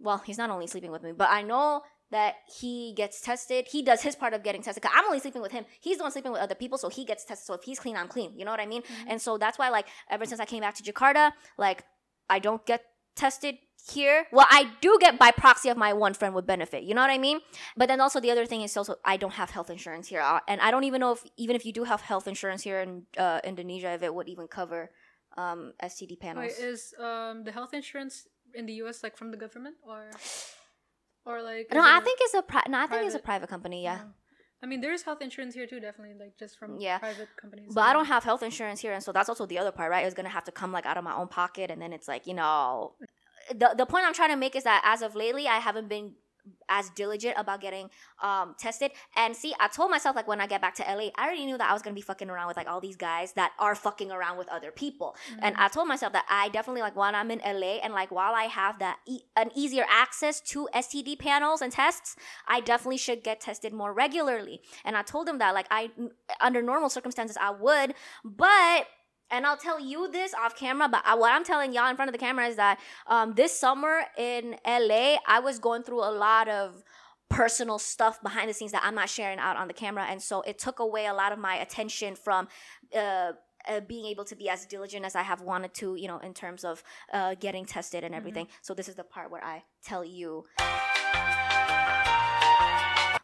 S1: well, he's not only sleeping with me, but I know that he gets tested. He does his part of getting tested. Cause I'm only sleeping with him. He's the one sleeping with other people, so he gets tested. So if he's clean, I'm clean. You know what I mean? And so that's why, like, ever since I came back to Jakarta, like, I don't get tested here. Well, I do get by proxy of my one friend with benefit. You know what I mean? But then also the other thing is also I don't have health insurance here, Uh, and I don't even know if even if you do have health insurance here in uh, Indonesia, if it would even cover um, STD panels.
S2: Wait, is um the health insurance in the U.S. like from the government or or like?
S1: No, I think it's a pri- no, I think it's a
S2: private?
S1: private company. Yeah.
S2: Oh. I mean, there is health insurance here too, definitely, like just from
S1: Yeah.
S2: private companies.
S1: But I don't have health insurance here, and so that's also the other part, right? It's gonna have to come like out of my own pocket, and then it's like you know, the the point I'm trying to make is that as of lately, I haven't been as diligent about getting um tested. And see, I told myself like when I get back to LA, I already knew that I was gonna be fucking around with like all these guys that are fucking around with other people. And I told myself that I definitely like when I'm in LA and like while I have that e- an easier access to STD panels and tests, I definitely should get tested more regularly. And I told him that like I under normal circumstances I would, but and I'll tell you this off camera, but I, what I'm telling y'all in front of the camera is that um, this summer in LA, I was going through a lot of personal stuff behind the scenes that I'm not sharing out on the camera, and so it took away a lot of my attention from. Uh, uh, being able to be as diligent as I have wanted to, you know, in terms of uh, getting tested and everything. So this is the part where I tell you.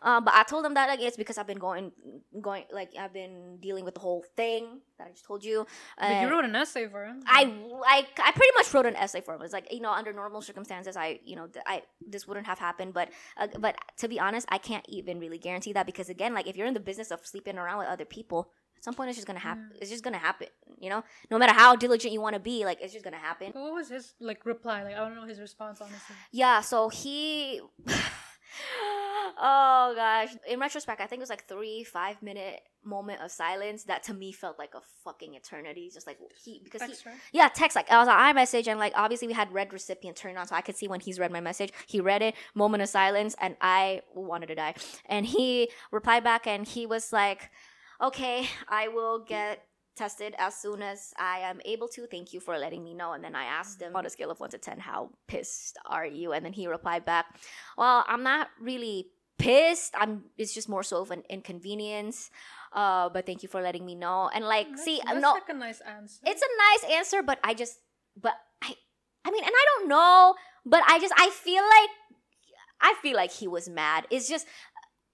S1: Um, but I told them that like it's because I've been going, going like I've been dealing with the whole thing that I just told you.
S2: But you wrote an essay for him.
S1: I like I pretty much wrote an essay for him. It's like you know under normal circumstances I you know th- I this wouldn't have happened. But uh, but to be honest, I can't even really guarantee that because again, like if you're in the business of sleeping around with other people, at some point it's just gonna happen. It's just gonna happen. You know, no matter how diligent you want to be, like it's just gonna happen.
S2: What was his like reply? Like I don't know his response honestly.
S1: Yeah, so he Oh gosh. In retrospect, I think it was like three, five minute moment of silence that to me felt like a fucking eternity. Just like he because he
S2: right?
S1: yeah, text like I was on iMessage and like obviously we had read recipient turned on so I could see when he's read my message. He read it, moment of silence, and I wanted to die. And he replied back and he was like, Okay, I will get tested as soon as I am able to. Thank you for letting me know. And then I asked him on a scale of one to ten, how pissed are you? And then he replied back, Well, I'm not really pissed. I'm it's just more so of an inconvenience. Uh, but thank you for letting me know. And like,
S2: That's-
S1: see,
S2: that's
S1: no,
S2: like a nice answer.
S1: it's a nice answer, but I just, but I, I mean, and I don't know, but I just, I feel like, I feel like he was mad. It's just,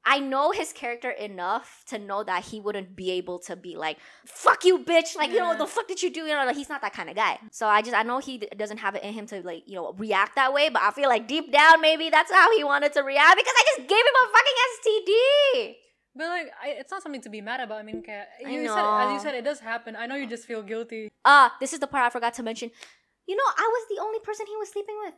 S1: I know his character enough to know that he wouldn't be able to be like, fuck you, bitch. Like, you know,
S2: Yeah.
S1: the fuck did you do? You know, like, he's not that kind of guy. So I just, I know he d- doesn't have it in him to, like, you know, react that way, but I feel like deep down, maybe that's how he wanted to react because I just gave him a fucking STD.
S2: But like, I, it's not something to be mad about. I mean, okay,
S1: I
S2: you said as you said, it does happen. I know you just feel guilty.
S1: Ah, this is the part I forgot to mention. You know, I was the only person he was sleeping with.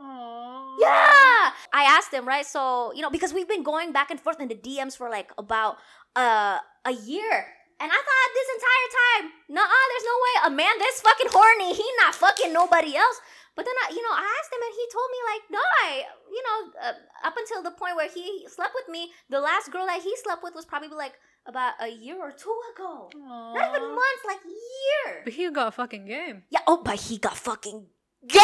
S2: Aww.
S1: Yeah. I asked him, right? So, you know, because we've been going back and forth in the DMs for like about uh a year. And I thought this entire time, nah, there's no way a man this fucking horny, he not fucking nobody else. But then I, you know, I asked him and he told me like, no, I, you know, uh, up until the point where he slept with me, the last girl that he slept with was probably like about a year or two ago. Not even months, like years.
S2: But he got a fucking game.
S1: Yeah. Oh, but he got fucking gay.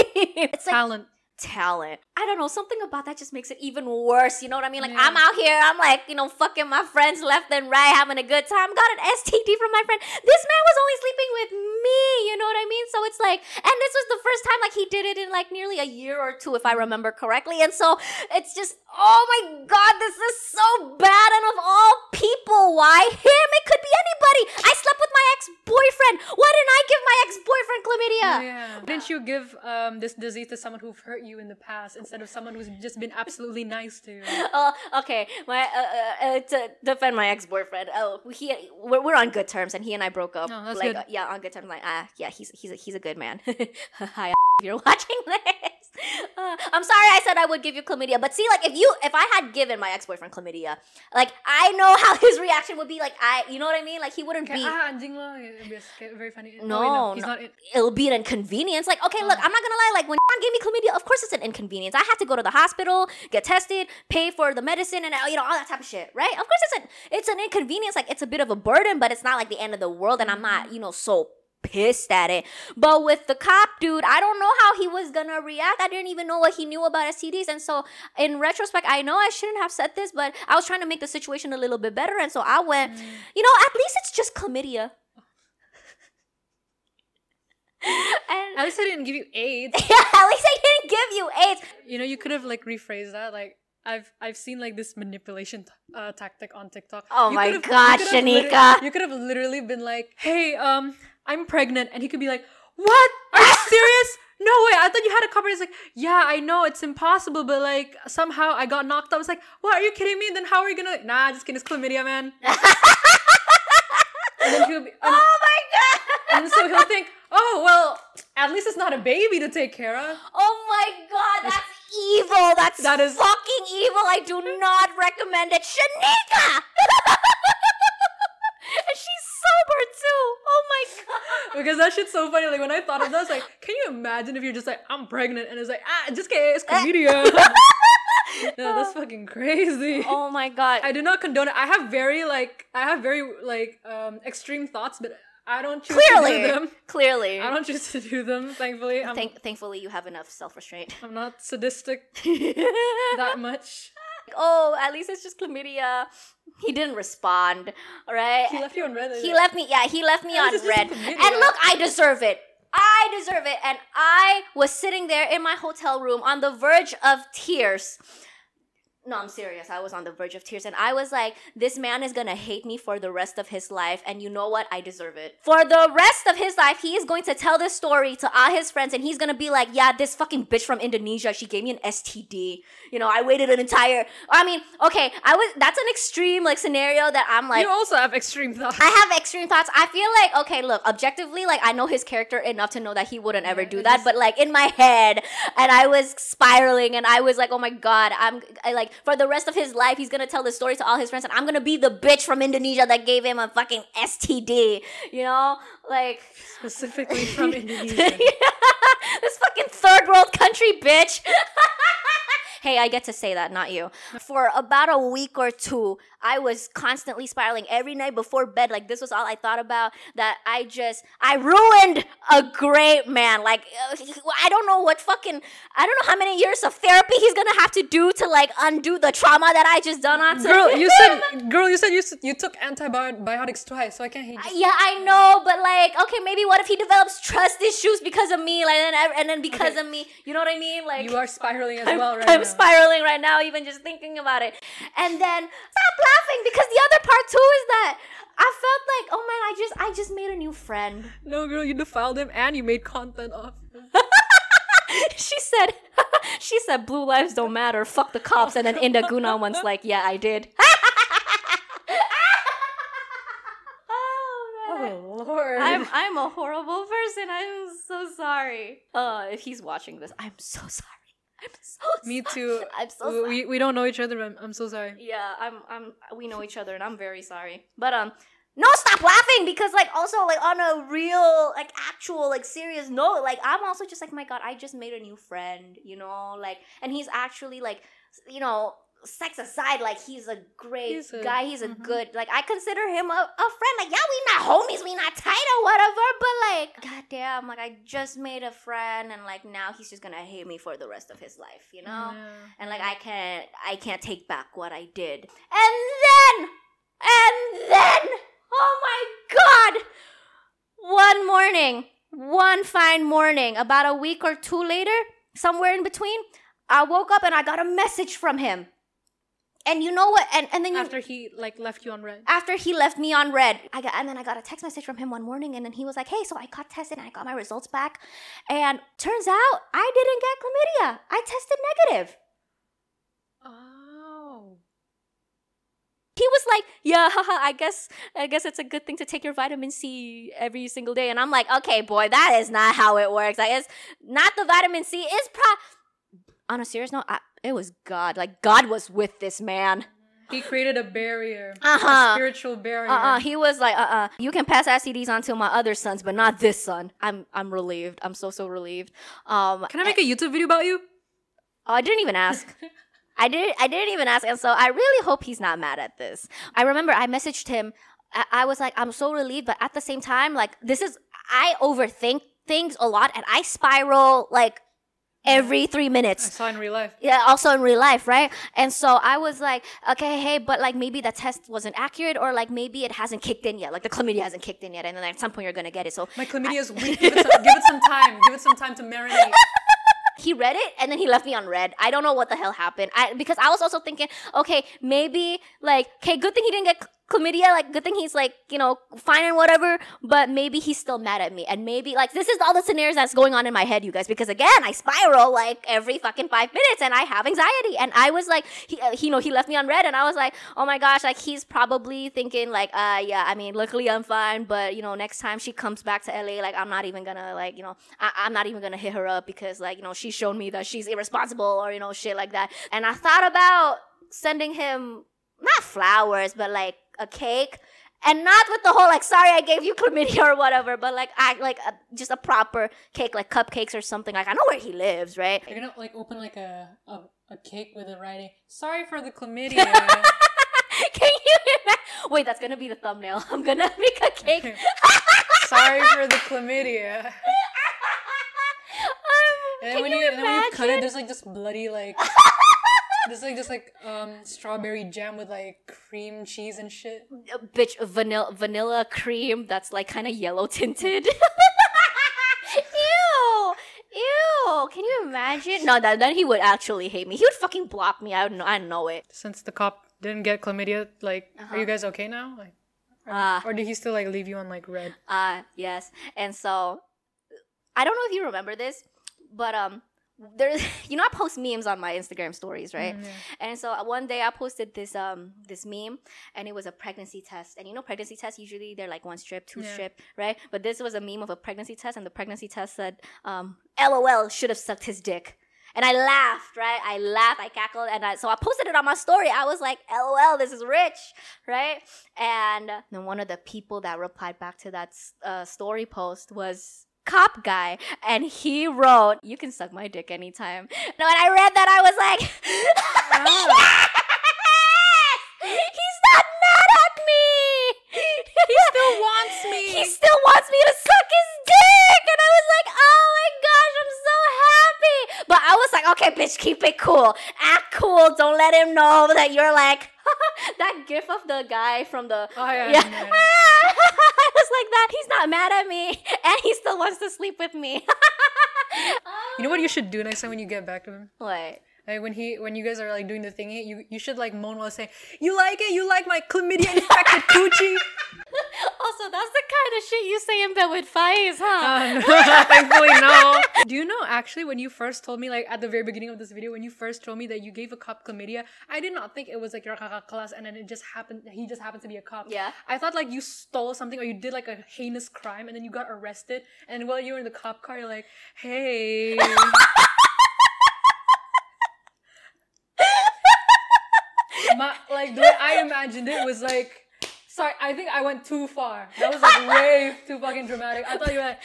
S1: it's like
S2: Talent.
S1: talent. I don't know. Something about that just makes it even worse. You know what I mean? Like
S2: Yeah.
S1: I'm out here, I'm like, you know, fucking my friends left and right, having a good time. Got an STD from my friend. This man was only sleeping with me. You know what I mean? So it's like, and this was the first time like he did it in like nearly a year or two, if I remember correctly. And so it's just, oh my god, this is so bad. And of all people, why him? It could be anybody. I slept with my ex-boyfriend. Why didn't I give my ex-boyfriend chlamydia?
S2: Yeah. Didn't you give um this disease to someone who've hurt you in the past instead of someone who's just been absolutely nice to you?
S1: Oh, okay. My uh, uh, uh, to defend my ex boyfriend. Oh, he we're, we're on good terms, and he and I broke up.
S2: Oh, that's
S1: like
S2: good.
S1: uh, yeah, on good terms. Like ah, yeah, he's he's a, he's a good man. Hi, if you're watching this. Uh, I'm sorry I said I would give you chlamydia, but see, like if you if I had given my ex boyfriend chlamydia, like I know how his reaction would be. Like I, you know what I mean? Like he wouldn't
S2: Okay,
S1: be.
S2: ah, anjing lo. Very funny.
S1: No,
S2: wait, he's
S1: no.
S2: not.
S1: It'll be an inconvenience. Like, okay, look,
S2: Uh.
S1: I'm not gonna lie. Like, when John gave me chlamydia, of course it's an inconvenience. I had to go to the hospital, get tested, pay for the medicine, and uh, you know all that type of shit, right? Of course it's an it's an inconvenience. Like, it's a bit of a burden, but it's not like the end of the world. And I'm not, you know, so pissed at it. But with the cop dude, I don't know how he was gonna react. I didn't even know what he knew about STDs. And so in retrospect, I know I shouldn't have said this, but I was trying to make the situation a little bit better. And so I went, you know, at least it's just chlamydia. and
S2: At least I didn't give you AIDS.
S1: yeah, at least I didn't give you AIDS.
S2: you know, you could have like rephrased that. Like I've I've seen like this manipulation t- uh, tactic on TikTok.
S1: Oh
S2: You
S1: my God, Shanika.
S2: you could have literally been like, "Hey, um, I'm pregnant," and he could be like, "What? Are you serious? no way, I thought you had a copper. He's like, yeah, I know it's impossible, but like somehow I got knocked up. I was like, what? Are you kidding me? Then how are you gonna? Nah, just kidding. It's chlamydia, man. and then he'll be. And,
S1: oh my god!
S2: and so he'll think, oh well, at least it's not a baby to take care of.
S1: Oh my god, that's evil. That's
S2: That is-
S1: fucking evil. I do not recommend it. Shanika! sober too. Oh my god.
S2: Because that shit's so funny. Like when I thought of that, I was like, can you imagine if you're just like, I'm pregnant, and it's like, ah, just kidding, it's chlamydia. no, that's fucking crazy.
S1: Oh my god.
S2: I do not condone it. I have very like I have very like um extreme thoughts, but I don't choose
S1: Clearly.
S2: to do them.
S1: Clearly.
S2: I don't choose to do them. Thankfully, I'm
S1: Thank- thankfully, you have enough self restraint.
S2: I'm not sadistic that much.
S1: Oh, at least it's just chlamydia. He didn't respond. All right.
S2: He left you on read.
S1: He left me. Yeah, he left me on
S2: read.
S1: And look, I deserve it. I deserve it. And I was sitting there in my hotel room on the verge of tears. No, I'm serious. I was on the verge of tears. And I was like, this man is going to hate me for the rest of his life. And you know what? I deserve it. For the rest of his life, he is going to tell this story to all his friends. And he's going to be like, yeah, this fucking bitch from Indonesia, she gave me an STD. You know, I waited an entire. I mean, okay, I was. That's an extreme like scenario that I'm like.
S2: you also have extreme thoughts.
S1: I have extreme thoughts. I feel like okay, look, objectively, like I know his character enough to know that he wouldn't ever do that. But like in my head, and I was spiraling, and I was like, oh my god, I'm I, like for the rest of his life, he's gonna tell this story to all his friends, and I'm gonna be the bitch from Indonesia that gave him a fucking STD. You know, like
S2: Specifically from Indonesia.
S1: this fucking third world country, bitch. hey, I get to say that, not you. For about a week or two, I was constantly spiraling every night before bed. Like this was all I thought about. That I just I ruined a great man. Like uh, I don't know what fucking I don't know how many years of therapy he's gonna have to do to like undo the trauma that I just done on
S2: girl,
S1: him.
S2: you said, girl, you said you, you took antibiotics twice, so I can't hate you.
S1: Yeah, I know, but like, okay, maybe what if he develops trust issues because of me, like, and then, and then because
S2: Okay.
S1: of me, you know what I mean? Like,
S2: You are spiraling as
S1: I'm,
S2: well right
S1: I'm. spiraling right now, even just thinking about it. And then stop laughing because the other part too is that I felt like, oh man, I just, I just made a new friend.
S2: no, girl, you defiled him and you made content off. him.
S1: she said, she said, blue lives don't matter. Fuck the cops. And then Indah Gunawan's like, yeah, I did. oh man.
S2: Oh lord.
S1: I'm I'm a horrible person. I'm so sorry. Uh, if he's watching this, I'm so sorry. I'm so
S2: Me
S1: sorry.
S2: too.
S1: I'm so sorry.
S2: we, we don't know each other. I'm, I'm so sorry.
S1: yeah, I'm I'm we know each other, and I'm very sorry. But um, no, stop laughing because like also like on a real like actual like serious note, like I'm also just like my God, I just made a new friend, you know, like, and he's actually like, you know. Sex aside, like he's a great
S2: He's a-
S1: guy. He's a
S2: mhm.
S1: good, like I consider him a, a friend. Like yeah, we not homies, we not tight or whatever. But like, goddamn, like I just made a friend, and like now he's just gonna hate me for the rest of his life, you know
S2: Yeah.
S1: and like I can't I can't take back what I did. And then and then oh my god one morning, one fine morning, about a week or two later, somewhere in between, I woke up and I got a message from him. And you know what? And and then you
S2: After he like left you on read.
S1: after he left me on read i got and then i got a text message from him one morning and then he was like hey so i got tested and i got my results back and turns out i didn't get chlamydia i tested negative
S2: Oh.
S1: he was like yeah haha i guess i guess it's a good thing to take your vitamin c every single day and i'm like okay boy that is not how it works i guess not the vitamin c is pro on a serious note I, it was god like god was with this man
S2: He created a barrier.
S1: Uh-huh.
S2: A spiritual barrier.
S1: Uh-uh. He was like, uh-uh. You can pass STDs on to my other sons, but not this son. I'm I'm relieved. I'm so so relieved. Um
S2: Can I make a YouTube video about you?
S1: oh, I didn't even ask. I didn't I didn't even ask. And so I really hope he's not mad at this. I remember I messaged him. I, I was like, I'm so relieved, but at the same time, like this is I overthink things a lot and I spiral like every three
S2: I
S1: minutes.
S2: saw in real life.
S1: Yeah, also in real life, right? And so I was like, okay, hey, but like maybe the test wasn't accurate, or like maybe it hasn't kicked in yet. Like the chlamydia hasn't kicked in yet, and then at some point you're gonna get it. So
S2: My chlamydia is weak. Give it, some, give it some time. Give it some time to marinate.
S1: he read it, and then he left me on read. I don't know what the hell happened. I because I was also thinking, okay, maybe like, okay, good thing he didn't get chlamydia. Like, good thing he's like, you know, fine and whatever. But maybe he's still mad at me, and maybe like this is all the scenarios that's going on in my head, you guys. Because again, I spiral like every fucking five minutes, and I have anxiety. And I was like, he, uh, he you know, he left me on read, and I was like, oh my gosh, like he's probably thinking like, uh, yeah. I mean, luckily I'm fine, but you know, next time she comes back to LA, like I'm not even gonna like, you know, I- I'm not even gonna hit her up because like, you know, she's shown me that she's irresponsible or you know, shit like that. And I thought about sending him not flowers, but like a cake. And not with the whole like sorry I gave you chlamydia or whatever, but like I like a, just a proper cake like cupcakes or something. Like I know where he lives, right?
S2: You're gonna like open like a a, a cake with a writing. Sorry for the chlamydia.
S1: Can you imagine? Wait, that's gonna be the thumbnail. I'm gonna make a cake.
S2: Sorry for the chlamydia.
S1: Um,
S2: And then
S1: can
S2: when
S1: you
S2: you, and then when you cut it, there's like this bloody like there's like just like um strawberry jam with like cream cheese and shit.
S1: Uh, bitch vanilla vanilla cream that's like kind of yellow tinted. Ew, ew! Can you imagine? No, that, then he would actually hate me. He would fucking block me. I would know. I know it.
S2: Since the cop didn't get chlamydia, like
S1: Uh-huh.
S2: are you guys okay now? Like
S1: Ah.
S2: or did he still like leave you on like read?
S1: Uh yes. And so I don't know if you remember this, but um there's you know I post memes on my Instagram stories, right?
S2: Mm, yeah.
S1: And so uh, one day I posted this um this meme and it was a pregnancy test. And you know pregnancy tests usually they're like one strip, two
S2: Yeah.
S1: strip, right? But this was a meme of a pregnancy test and the pregnancy test said um LOL should have sucked his dick. And I laughed, right? I laughed, I cackled, and I, so I posted it on my story. I was like, LOL, this is rich, right? And then one of the people that replied back to that uh, story post was cop guy and he wrote you can suck my dick anytime no and i read that i was like yes! he's not mad at me he
S2: still wants me.
S1: he still wants me to suck his dick but i was like okay bitch keep it cool act cool don't let him know that you're like that gif of the guy from the
S2: Oh yeah.
S1: yeah. I was like that. He's not mad at me, and he still wants to sleep with me.
S2: You know what you should do next time when you get back to him?
S1: what?
S2: Like when he when you guys are like doing the thingy, you you should like moan while saying, You like it? You like my chlamydia infected coochie?
S1: Also, that's the kind of shit you say in bed with Faiz, huh?
S2: Um, thankfully, no. Do you know actually when you first told me, like at the very beginning of this video, when you first told me that you gave a cop chlamydia, I did not think it was like your class and then it just happened, he just happened to be a cop.
S1: Yeah.
S2: I thought like you stole something or you did like a heinous crime and then you got arrested. And while you were in the cop car, you're like, hey. My, like the way I imagined it was like, sorry, I think I went too far. That was like way too fucking dramatic. I thought you were like,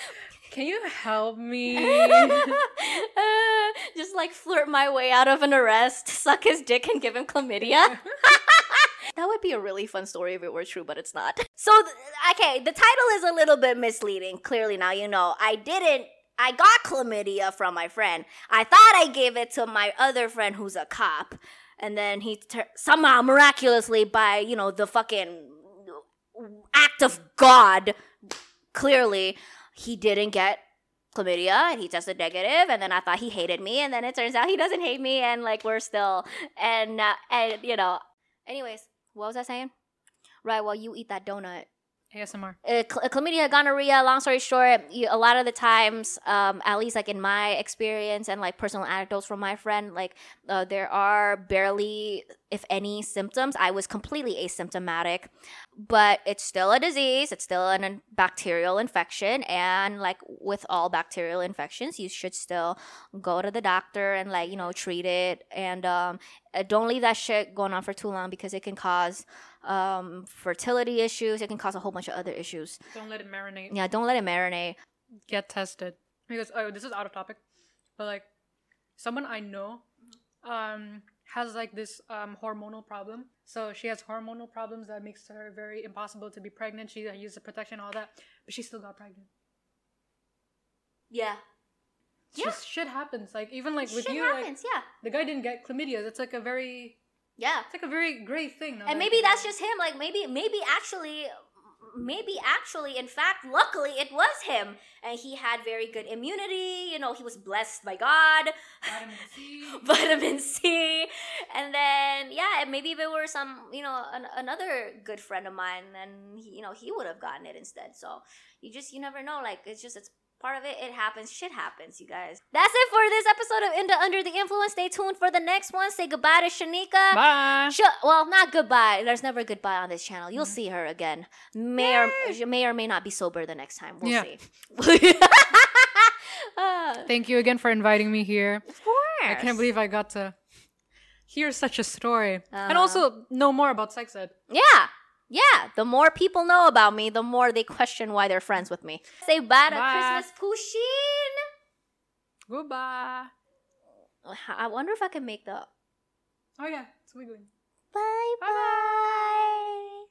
S2: can you help me?
S1: Uh, just like flirt my way out of an arrest, suck his dick, and give him chlamydia. that would be a really fun story if it were true, but it's not. So, th- okay, the title is a little bit misleading. Clearly, now you know. I didn't. I got chlamydia from my friend. I thought I gave it to my other friend who's a cop. And then he tur- somehow miraculously, by, you know, the fucking act of God, clearly, he didn't get chlamydia and he tested negative and then i thought he hated me and then it turns out he doesn't hate me and like we're still and uh, and you know anyways what was i saying right while you eat that donut
S2: ASMR.
S1: uh, cl- chlamydia, gonorrhea. Long story short, you, a lot of the times, um, at least like in my experience and like personal anecdotes from my friend, like uh, there are barely, if any, symptoms. I was completely asymptomatic, but it's still a disease. It's still an, a bacterial infection, and like with all bacterial infections, you should still go to the doctor and like you know treat it, and um, uh, don't leave that shit going on for too long because it can cause um, fertility issues. It can cause a whole bunch of other issues.
S2: Don't let it marinate.
S1: Yeah, don't let it marinate.
S2: Get tested. Because oh, this is out of topic, but like someone I know um has like this um hormonal problem. So she has hormonal problems that makes her very impossible to be pregnant. She uses protection, all that, but she still got pregnant.
S1: Yeah.
S2: It's Just shit happens. Like even like with
S1: Shit
S2: you,
S1: happens.
S2: like
S1: yeah.
S2: the guy didn't get chlamydia. That's like a very
S1: Yeah.
S2: it's like a very great thing.
S1: And maybe that's just him. Like maybe, maybe actually, maybe actually, in fact, luckily, it was him, and he had very good immunity. You know, he was blessed by God.
S2: Vitamin C.
S1: vitamin C. And then, yeah, maybe if it were some, you know, an, another good friend of mine, then, he, you know, he would have gotten it instead. So you just, you never know. Like, it's just, it's part of it. It happens. Shit happens, you guys. That's it for this episode of Indah Under the Influence. Stay tuned for the next one. Say goodbye to Shanika.
S2: Bye.
S1: Sh- well, not goodbye. There's never goodbye on this channel. You'll see her again. May or, may or may not be sober the next time. We'll
S2: Yeah.
S1: see. Uh,
S2: Thank you again for inviting me here.
S1: of course.
S2: I can't believe I got to hear such a story and
S1: Uh-huh.
S2: also know more about sex ed.
S1: Yeah. Yeah. The more people know about me, the more they question why they're friends with me. Say bye to
S2: Bye.
S1: Christmas Pushin.
S2: Goodbye.
S1: I wonder if I can make the
S2: Oh yeah, it's wiggling.
S1: bye
S2: Bye.
S1: bye.